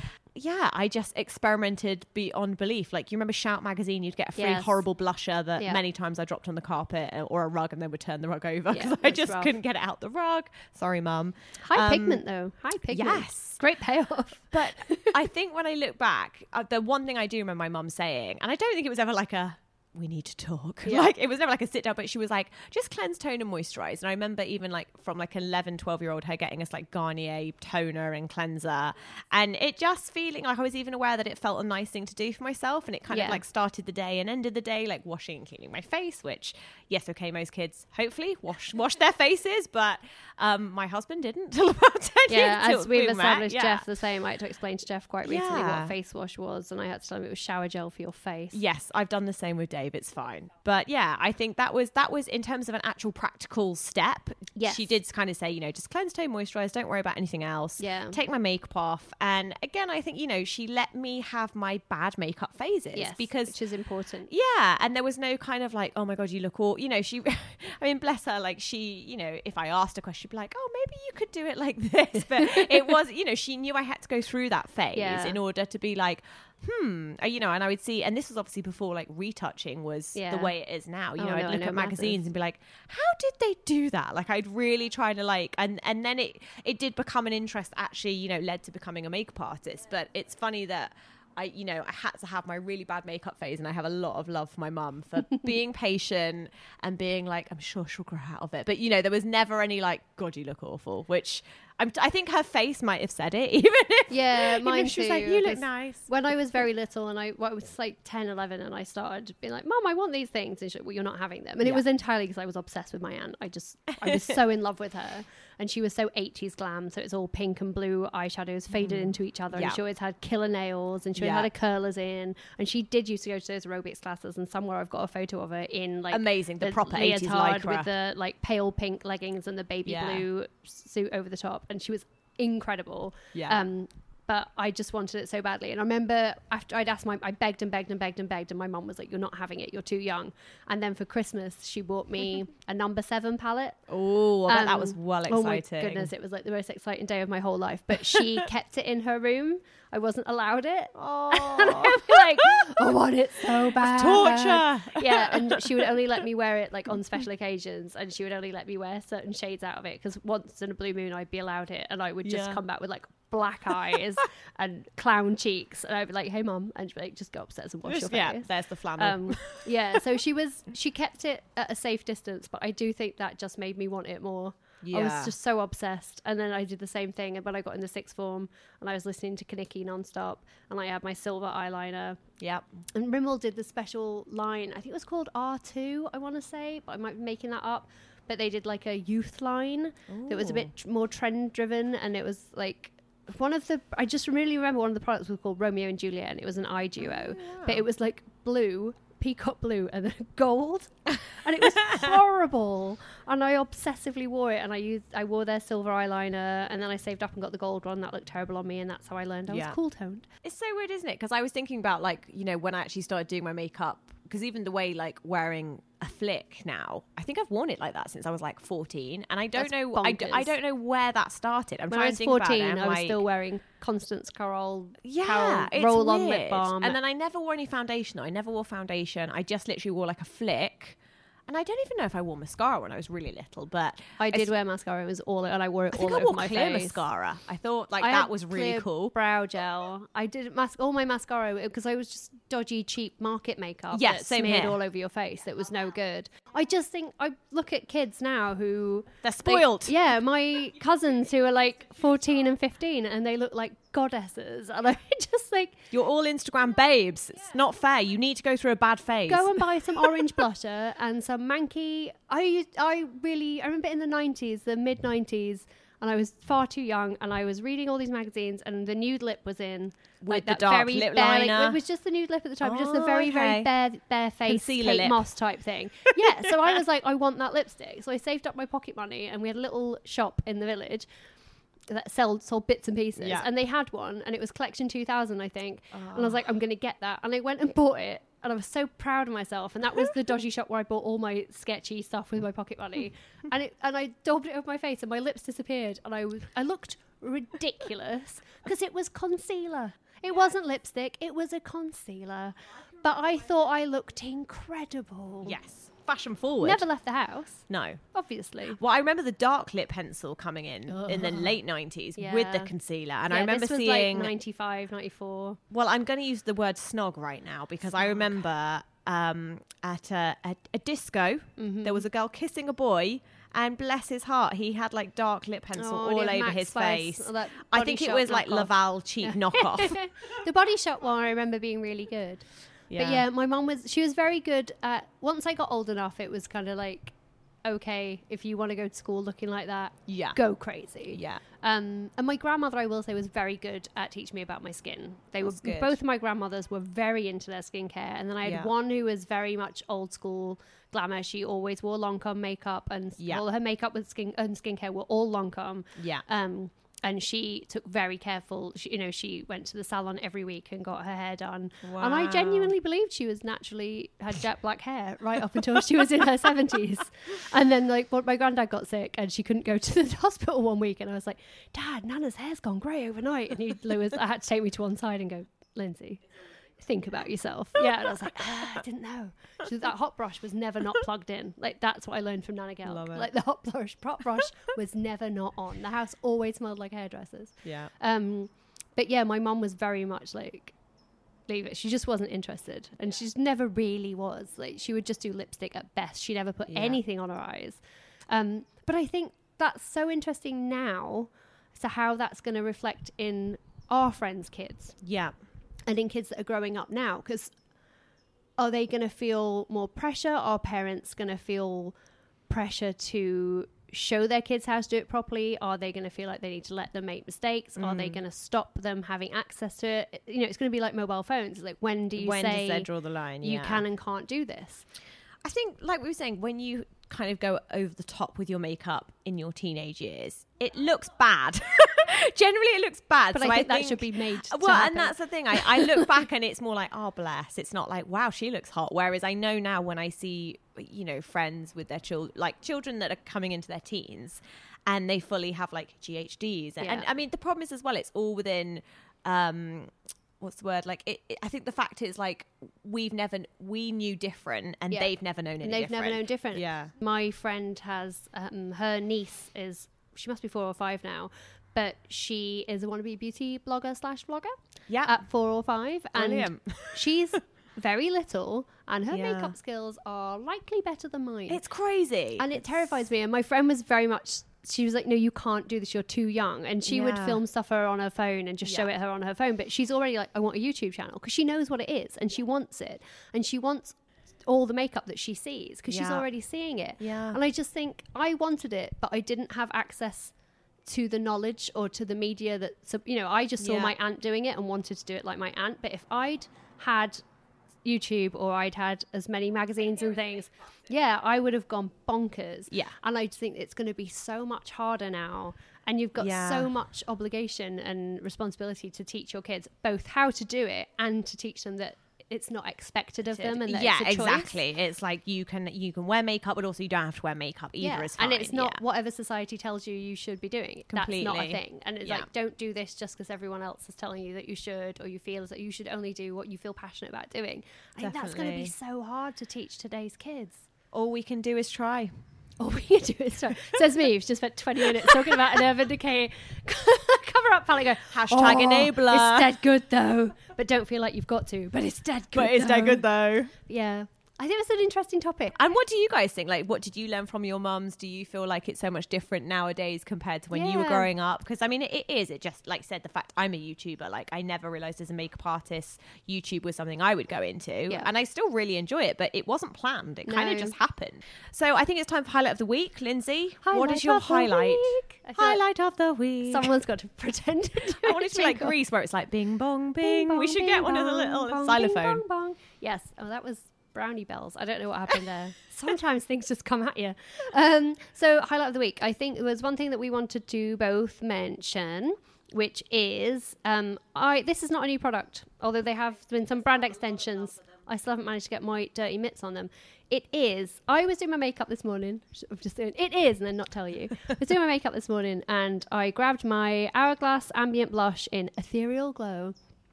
Yeah, I just experimented beyond belief. Like you remember Shout magazine, you'd get a free Yes. horrible blusher that Yeah. many times I dropped on the carpet uh, or a rug and then would turn the rug over because Yeah, I just rough. couldn't get it out the rug. Sorry, mum. High Um, pigment though. High pigment. yes. Great payoff. But I think when I look back, uh, the one thing I do remember my mum saying, and I don't think it was ever like a we need to talk. Like it was never like a sit down, but she was like, just cleanse, tone, and moisturize. And I remember even like from like 11, 12 year old her getting us like Garnier toner and cleanser. And it just feeling like I was even aware that it felt a nice thing to do for myself. And it kind Yeah. of like started the day and ended the day like washing and cleaning my face, which, yes, okay, most kids hopefully wash wash their faces, but um, my husband didn't till about 10 Yeah, years. as we've established Yeah. Jeff the same. I had to explain to Jeff quite recently Yeah. what face wash was, and I had to tell him it was shower gel for your face. Yes, I've done the same with Dave. It's fine. But yeah, I think that was that was in terms of an actual practical step. Yes. She did kind of say, you know, just cleanse, tone, moisturize. Don't worry about anything else. Yeah. Take my makeup off. And again, I think you know she let me have my bad makeup phases Yes, because which is important. yeah, and there was no kind of like, oh my god, you look all, you know, she, I mean, bless her, like she, you know, if I asked a question, she'd be like, oh, maybe you could do it like this, but it was, you know, she knew I had to go through that phase Yeah. in order to be like, hmm, uh, you know, and I would see, and this was obviously before like retouching was Yeah. the way it is now. You Oh, know, no, I'd I look at magazines massive. and be like, how did they do that? Like I'd really try to like, and and then it it did become an interest. Actually, you know, led to becoming a makeup artist. But it's funny that. I, you know, I had to have my really bad makeup phase, and I have a lot of love for my mum for being patient and being like, I'm sure she'll grow out of it. But you know, there was never any like, God, you look awful. Which I'm, I think her face might have said it, even if Yeah, even mine if she was like, you look nice. When I was very little and I, well, I was like 10, 11, and I started being like, Mom, I want these things. And she's like, Well, you're not having them. And it was entirely because I was obsessed with my aunt. I just, I was so in love with her. And she was so 80s glam. So it's all pink and blue eyeshadows faded into each other. Mm. Yeah. And she always had killer nails and she always Yeah. had her curlers in. And she did used to go to those aerobics classes. And somewhere I've got a photo of her in like Amazing, the proper 80s leotard lycra. with the like pale pink leggings and the baby Yeah. blue suit over the top. And she was incredible. Yeah. Um, but I just wanted it so badly. And I remember after I'd asked my, I begged and begged and begged and begged, and my mum was like, "You're not having it. You're too young." And then for Christmas, she bought me a number seven palette. Oh, bet that Um, was well exciting. Oh my goodness, it was like the most exciting day of my whole life. But she kept it in her room. I wasn't allowed it. and I'd be like, I want it so bad. torture. Yeah, and she would only let me wear it like on special occasions, and she would only let me wear certain shades out of it because once in a blue moon I'd be allowed it, and I would just Yeah. come back with like black eyes and clown cheeks, and I'd be like, "Hey, mom," and she'd be like, "Just go upstairs and wash Just- your face." yeah, there's the flannel. Um, yeah, so she was she kept it at a safe distance, but I do think that just made me want it more. I was just so obsessed, and then I did the same thing. And when I got in the sixth form, and I was listening to Kenickie nonstop, and I had my silver eyeliner, yep. and Rimmel did the special line. I think it was called R2, I want to say, but I might be making that up. But they did like a youth line that was a bit tr- more trend driven, and it was like one of the. I just really remember one of the products was called Romeo and Juliet, and it was an eye duo, oh, but it was like blue. Peacock blue and then gold, and it was horrible. And I obsessively wore it, and I used I wore their silver eyeliner, and then I saved up and got the gold one. That looked terrible on me, and that's how I learned I Yeah. was cool toned. It's so weird, isn't it? Because I was thinking about like you know when I actually started doing my makeup. Because even the way like wearing a flick now, I think I've worn it like that since I was like 14, and I don't That's know, I, d- I bonkers. don't know where that started. I'm When trying I was to think about it. 14, I was like, still wearing Constance Carroll, yeah, Carroll roll on weird. lip balm. And then I never wore any foundation. I never wore foundation. I just literally wore like a flick. And I don't even know if I wore mascara when I was really little, but I did s- wear mascara. It was all, and I wore it I all think I over wore my clear face. mascara. I thought like I that was really cool. Brow gel. I did mas- all my mascara because I was just dodgy, cheap market makeup. Yeah, that same smeared here. all over your face. That was no good. I just think I look at kids now who They're spoiled. yeah, my cousins who are like fourteen and fifteen, and they look like goddesses, and I just like You're all Instagram babes. It's not fair. You need to go through a bad phase. Go and buy some orange blutter and some manky. I I really I remember in the nineties, the mid nineties, and I was far too young, and I was reading all these magazines, and the nude lip was in With the that dark very lip bare, like, liner. it was just the nude lip at the time, just a Oh, very okay. very bare bare face Kate lip. Moss type thing. Yeah, so I was like, I want that lipstick. So I saved up my pocket money, and we had a little shop in the village that sold sold bits and pieces. Yeah. and they had one and it was collection 2000 i think. And i was like ah. i'm gonna get that. And i went and bought it and i was so proud of myself. And that was the dodgy shop where i bought all my sketchy stuff with my pocket money. And it and i daubed it over my face and my lips disappeared. And i was i looked ridiculous because it was concealer. It wasn't lipstick it was a concealer. But i thought i looked incredible. Yes. Fashion forward. never left the house No. obviously Well, I remember the dark lip pencil coming in in the late 90s with the concealer. And I remember this was seeing. like 95 94 well, I'm going to use the word snog right now because I remember um, at a, a, a disco, Mm-hmm. there was a girl kissing a boy. And bless his heart, he had like dark lip pencil Oh, all over Max his face. I think it was like knockoff. Laval cheap knockoff. the body shop one I remember being really good. But yeah, my mom was she was very good at once I got old enough it was kind of like okay if you want to go to school looking like that. Yeah. go crazy. Yeah. Um, and my grandmother, I will say, was very good at teaching me about my skin. They That's were good. both of my grandmothers were very into their skincare, and then I had Yeah. one who was very much old school glamour. She always wore Lancome makeup, and Yeah. all her makeup and skin and skincare were all Lancome. Yeah. Um, and she took very careful. She, you know, she went to the salon every week and got her hair done. And I genuinely believed she was naturally had jet black hair right up until she was in her seventies. And then, like, my granddad got sick and she couldn't go to the hospital one week. And I was like, "Dad, Nana's hair's gone grey overnight." And he Lewis, I had to take me to one side and go, "Lindsey." Think about yourself. Yeah, and I was like, ah, I didn't know. That hot brush was never not plugged in. Like that's what I learned from Nana Gale. Love it. Like the hot brush, hot brush was never not on. The house always smelled like hairdressers. Yeah. Um, but yeah, my mum was very much like, leave it. She just wasn't interested, and she just never really was. Like she would just do lipstick at best. She never put Yeah. anything on her eyes. Um, but I think that's so interesting now as to how that's going to reflect in our friends' kids Yeah. And in kids that are growing up now because are they going to feel more pressure are parents going to feel pressure to show their kids how to do it properly are they going to feel like they need to let them make mistakes are Mm. they going to stop them having access to it you know it's going to be like mobile phones it's like when do you When does say they draw the line? you Yeah. can and can't do this I think, like we were saying, when you kind of go over the top with your makeup in your teenage years, it looks bad. Generally, it looks bad. But So I think that should be made Well, and that's the thing. I, I look back and it's more like, oh, bless. It's not like, wow, she looks hot. Whereas I know now when I see, you know, friends with their children, like children that are coming into their teens, and they fully have like GHDs. And, and I mean, the problem is as well, it's all within. um what's the word like it, it- i think the fact is like we've never we knew different and Yeah. they've never known and they've different. never known different. yeah My friend has um, her niece is she must be four or five now, but she is a wannabe beauty blogger slash vlogger. Yeah. at four or five, Brilliant. and she's very little, and her Yeah. makeup skills are likely better than mine. it's crazy and it terrifies me. And my friend was very much. She was like, "No, you can't do this. You're too young." And she would film stuff her on her phone and just show Yeah. it her on her phone. But she's already like, "I want a YouTube channel" because she knows what it is and she wants it, and she wants all the makeup that she sees because she's already seeing it. Yeah. And I just think I wanted it, but I didn't have access to the knowledge or to the media that you know I just saw Yeah. my aunt doing it and wanted to do it like my aunt. But if I'd had YouTube or I'd had as many magazines and things, yeah, I would have gone bonkers. Yeah. And I think it's going to be so much harder now. And you've got Yeah. so much obligation and responsibility to teach your kids both how to do it and to teach them that it's not expected of them and yeah it's exactly it's like you can you can wear makeup but also you don't have to wear makeup either is fine and it's not yeah. whatever society tells you you should be doing. That's not a thing. And it's Yeah. like, don't do this just because everyone else is telling you that you should, or you feel as that you should only do what you feel passionate about doing. I think that's going to be so hard to teach today's kids. all we can do is try All we can do is try. Says me, who's just spent 20 minutes talking about an Urban Decay cover up palette. Go, Hashtag oh, enabler." It's dead good though. But don't feel like you've got to. But it's dead good. but is dead good though Yeah. I think it's an interesting topic. and what do you guys think like what did you learn from your mums do you feel like it's so much different nowadays compared to when you were growing up because i mean it, it is it just like said the fact i'm a youtuber like i never realized as a makeup artist youtube was something i would go into Yeah. and i still really enjoy it but it wasn't planned it kind of just happened so i think it's time for highlight of the week lindsey what Highlight is your highlight week. Like highlight of the week Someone's got to pretend to do I wanted to like. Greece, where it's like bing bong bing. Bing we should bing get one of the little bong, xylophone. bong, bong. Yes. Oh, that was brownie bells. I don't know what happened there. Sometimes things just come at you. Um, so, highlight of the week. I think there was one thing that we wanted to both mention, which is um, I. This is not a new product, although they have been some brand extensions. I still haven't managed to get my dirty mitts on them. It is. I was doing my makeup this morning. I'm just doing it is, and then not tell you. I was doing my makeup this morning, and I grabbed my Hourglass Ambient Blush in Ethereal Glow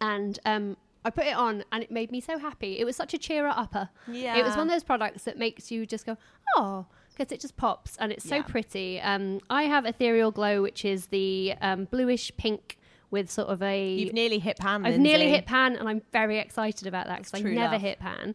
and um, I put it on, and it made me so happy. It was such a cheerer upper. Yeah. It was one of those products that makes you just go, oh, because it just pops, and it's so Yeah. pretty. Um, I have Ethereal Glow, which is the um, bluish pink with sort of a. You've nearly hit pan. I've nearly hit pan, and I'm very excited about that because I never love. hit pan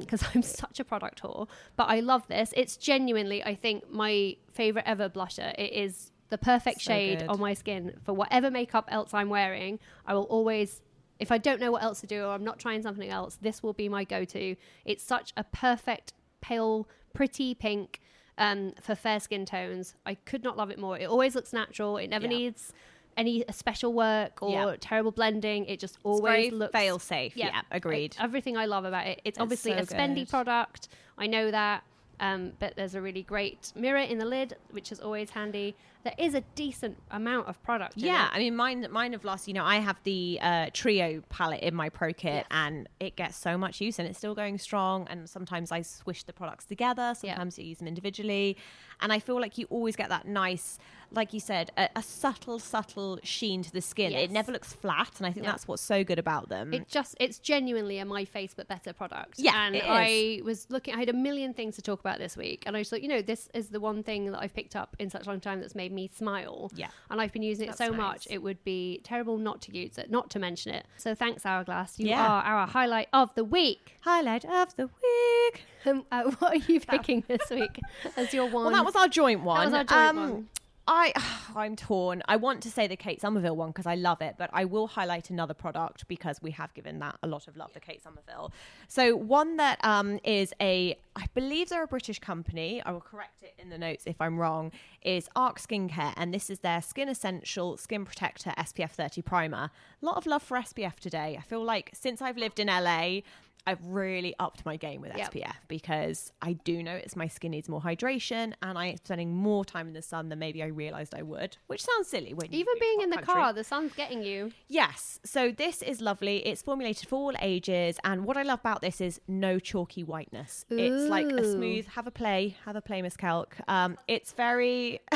because I'm such a product whore. But I love this. It's genuinely, I think, my favorite ever blusher. It is the perfect So shade good. on my skin for whatever makeup else I'm wearing. I will always. If I don't know what else to do or I'm not trying something else, this will be my go to. It's such a perfect, pale, pretty pink. um, for fair skin tones. I could not love it more. It always looks natural. It never Yeah. needs any special work or Yeah. terrible blending. It just It's always looks fail safe. Yeah, I- agreed. everything I love about it. It's, obviously so a spendy good. product. I know that. Um, but there's a really great mirror in the lid, which is always handy. There is a decent amount of product. in Yeah. I mean, mine, mine have lost. You know, I have the uh, trio palette in my pro kit, Yes. and it gets so much use, and it's still going strong. And sometimes I swish the products together. Sometimes you use them individually, and I feel like you always get that nice, like you said, a, a subtle, subtle sheen to the skin. Yes. It never looks flat, and I think that's what's so good about them. It just it's genuinely a my face but better product. Yeah, and it. I was looking. I had a million things to talk about this week, and I was like, you know, this is the one thing that I've picked up in such a long time that's made me smile. Yeah. and I've been using it That's so nice. much it would be terrible not to use it, not to mention it. So thanks, Hourglass. You Yeah. are our highlight of the week. Highlight of the week. Um, uh, what are you picking this week as your one? Well, that was our joint one. was our joint Um, one. I, I'm torn. I want to say the Kate Somerville one because I love it, but I will highlight another product because we have given that a lot of love, the Kate Somerville. So one that um, is a, I believe they're a British company. I will correct it in the notes if I'm wrong. Is Arc Skincare, and this is their Skin Essential Skin Protector SPF 30 primer. A lot of love for SPF today. I feel like since I've lived in LA. I've really upped my game with Yep. SPF because I do notice my skin needs more hydration and I'm spending more time in the sun than maybe I realized I would, which sounds silly when you Even being in the country. car, the sun's getting you. Yes. So this is lovely. It's formulated for all ages. And what I love about this is no chalky whiteness. It's like a smooth, have a play, have a play, Miss Kelk. Um, it's very.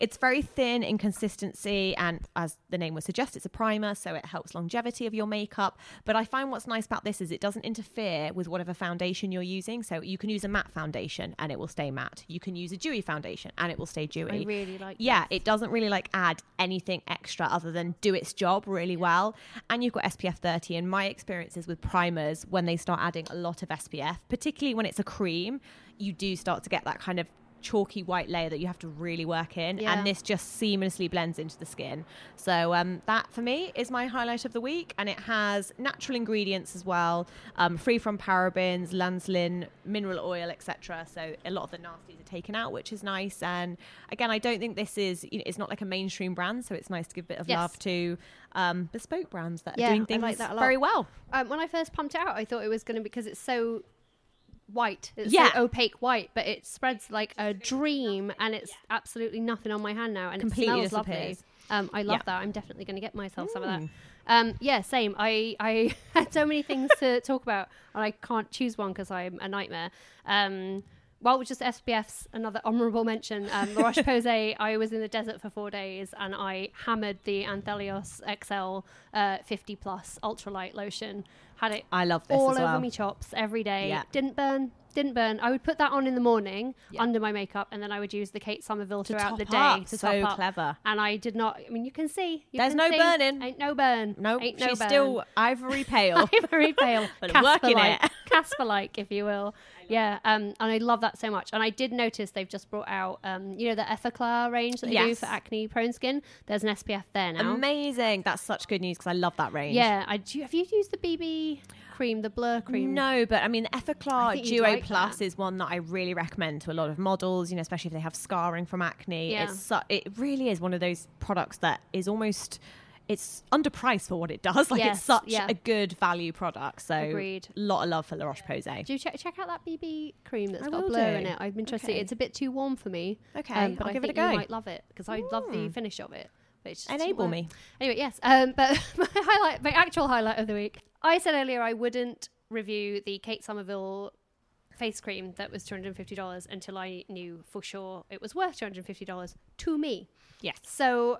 It's very thin in consistency, and as the name would suggest, it's a primer, so it helps longevity of your makeup. But I find what's nice about this is it doesn't interfere with whatever foundation you're using. So you can use a matte foundation and it will stay matte. You can use a dewy foundation and it will stay dewy. I really like Yeah, it doesn't really like add anything extra other than do its job really well. And you've got SPF 30. And my experiences with primers, when they start adding a lot of SPF, particularly when it's a cream, you do start to get that kind of chalky white layer that you have to really work in Yeah. and this just seamlessly blends into the skin so um, that for me is my highlight of the week and it has natural ingredients as well um, free from parabens lanolin mineral oil etc so a lot of the nasties are taken out which is nice and again i don't think this is you know, it's not like a mainstream brand so it's nice to give a bit of Yes. love to um, bespoke brands that Yeah, are doing things like that very well Um, when I first pumped it out, I thought it was going to because it's so white. It's Yeah. so opaque white, but it spreads like a dream, and it's absolutely nothing on my hand now, and Completely it smells lovely. Um, I love Yeah. that. I'm definitely going to get myself some of Mm. that. Um, yeah, same. I I had so many things to talk about, and I can't choose one because I'm a nightmare. Um, well, just SPF's another honourable mention. Um, La Roche Posay. I was in the desert for four days, and I hammered the Anthelios XL uh, 50 plus ultralight lotion. Had it I love this all over well. me chops every day. Yeah. Didn't burn. Didn't burn. I would put that on in the morning under my makeup, and then I would use the Kate Somerville To throughout the day up. to So top up. clever. And I did not. I mean, you can see. you There's can no see. burning. Ain't no burn. no Ain't no she's burn. still ivory pale Ivory pale, But working it. Casper-like, if you will. Yeah, um, and I love that so much. And I did notice they've just brought out, um, you know, the Effaclar range that they do for acne prone skin. There's an SPF there now. amazing that's such good news because i love that range Yeah, I do. Have you used the BB cream, the Blur cream? No, but I mean, the I Effaclar think you'd Duo like Plus that. is one that I really recommend to a lot of models. You know, especially if they have scarring from acne. Yeah. It's su- it really is one of those products that is almost it's underpriced for what it does. Like Yes, it's such yeah. a good value product. So, Agreed. lot of love for La Roche Posay. Do you check check out that BB cream that's I got Blur do. in it? I'm interested. Okay. It's a bit too warm for me. um, Okay, but I'll I give it a go. You might love it because I love the Mm. finish of it. But it's just too Enable me. Anyway, yes. Um, but my highlight, my actual highlight of the week. I said earlier I wouldn't review the Kate Somerville face cream that was $250 until I knew for sure it was worth $250 to me. Yes. So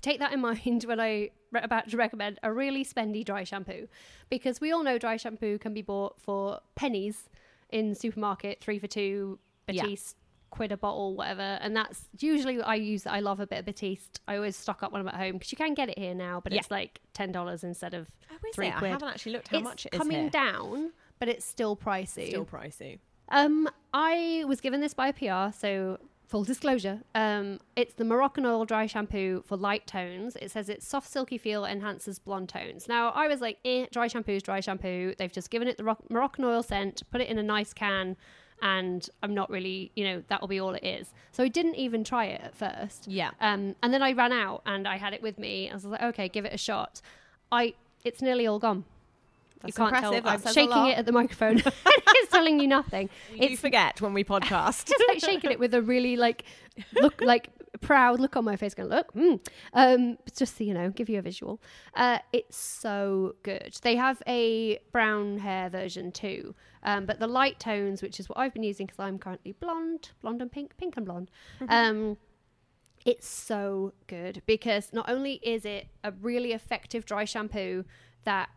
take that in mind when I re- about to recommend a really spendy dry shampoo, because we all know dry shampoo can be bought for pennies in supermarket, three for two, Yeah. Batiste, quid a bottle, whatever. And that's usually I use. I love a bit of Batiste. I always stock up when I'm at home because you can get it here now, but Yeah. it's like ten dollars instead of Oh, three? I haven't actually looked how it's much it is coming here. down, but it's still pricey. Still pricey. Um, I was given this by a PR, so full disclosure. Um, it's the Moroccan Oil Dry Shampoo for light tones. It says its soft, silky feel enhances blonde tones. Now, I was like, eh, dry shampoo is dry shampoo. They've just given it the Roc- Moroccan oil scent, put it in a nice can. And I'm not really, you know, that'll be all it is. So I didn't even try it at first. Yeah. Um, and then I ran out and I had it with me. I was like, okay, give it a shot. I, it's nearly all gone. That's you can't impressive. tell. That I'm shaking it at the microphone. it's telling you nothing. You It's forget when we podcast. just like shaking it with a really like look like proud look on my face going look mm. um just so you know give you a visual uh it's so good they have a brown hair version too um but the light tones which is what i've been using because i'm currently blonde blonde and pink pink and blonde um it's so good because not only is it a really effective dry shampoo that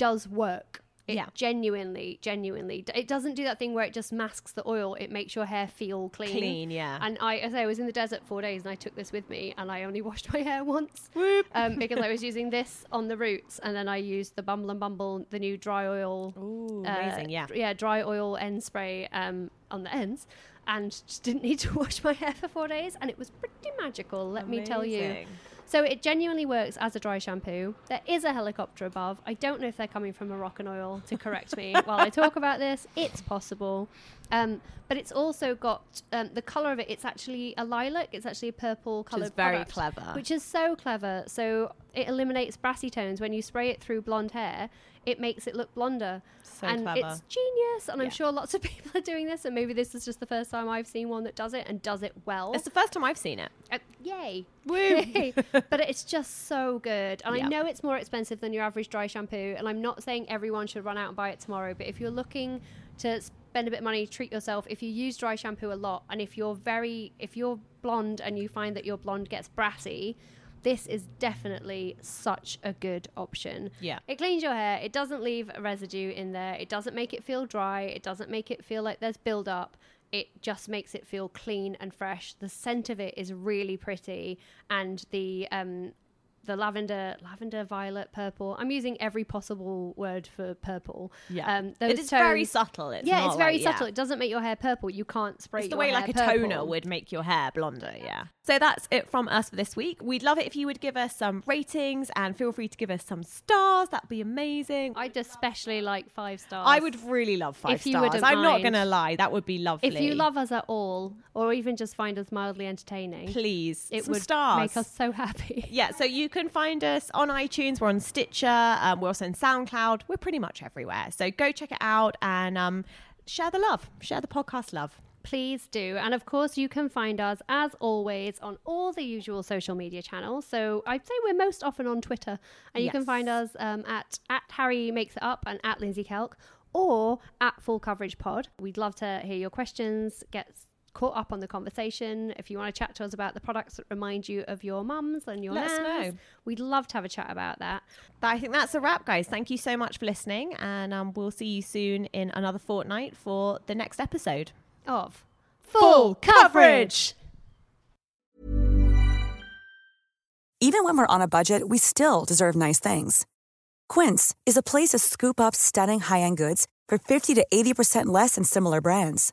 does work. It Yeah. genuinely, genuinely, it doesn't do that thing where it just masks the oil. It makes your hair feel clean. Clean, yeah. And I, as I say, I was in the desert four days, and I took this with me, and I only washed my hair once um, because I was using this on the roots, and then I used the Bumble and Bumble, the new dry oil. Ooh, uh, amazing, yeah. yeah, dry oil end spray um, on the ends, and just didn't need to wash my hair for four days, and it was pretty magical. Let me tell you. So it genuinely works as a dry shampoo. There is a helicopter above. I don't know if they're coming from Moroccan oil to correct me while I talk about this. It's possible. Um, but it's also got um, the color of it. It's actually a lilac. It's actually a purple color. Which is very clever. Which is so clever. So it eliminates brassy tones. When you spray it through blonde hair, it makes it look blonder. So and clever. it's genius. And Yeah. I'm sure lots of people are doing this. And maybe this is just the first time I've seen one that does it and does it well. It's the first time I've seen it. Uh, yay. Woo. But it's just so good. And Yeah. I know it's more expensive than your average dry shampoo. And I'm not saying everyone should run out and buy it tomorrow. But if you're looking to spend a bit of money, treat yourself, if you use dry shampoo a lot, and if you're very, if you're blonde and you find that your blonde gets brassy, this is definitely such a good option. Yeah. It cleans your hair. It doesn't leave a residue in there. It doesn't make it feel dry. It doesn't make it feel like there's build up. It just makes it feel clean and fresh. The scent of it is really pretty, and the um, the lavender, lavender, violet, purple. I'm using every possible word for purple. Yeah. um, It is very subtle. It's yeah, it's very like- yeah. subtle. It doesn't make your hair purple. You can't spray it. It's the way like a purple. toner would make your hair blonder, yeah. So that's it from us for this week. We'd love it if you would give us some ratings and feel free to give us some stars. That'd be amazing. I'd especially like five stars. I would really love five If you stars. I'm not going to lie. That would be lovely. If you love us at all, or even just find us mildly entertaining, please, it would stars. make us so happy. Yeah, so you can find us on iTunes. We're on Stitcher. Um, we're also on SoundCloud. We're pretty much everywhere. So go check it out and um, share the love. Share the podcast love. Please do. And of course, you can find us, as always, on all the usual social media channels. So I'd say we're most often on Twitter. And you can find us um, at, at Harry Makes It Up and at Lindsey Kelk or at Full Coverage Pod. We'd love to hear your questions, get caught up on the conversation. If you want to chat to us about the products that remind you of your mums and your Let us nans, know. we'd love to have a chat about that. But I think that's a wrap, guys. Thank you so much for listening. And um, we'll see you soon in another fortnight for the next episode. Of Full coverage. Even when we're on a budget, we still deserve nice things. Quince is a place to scoop up stunning high-end goods for 50 to 80% less than similar brands.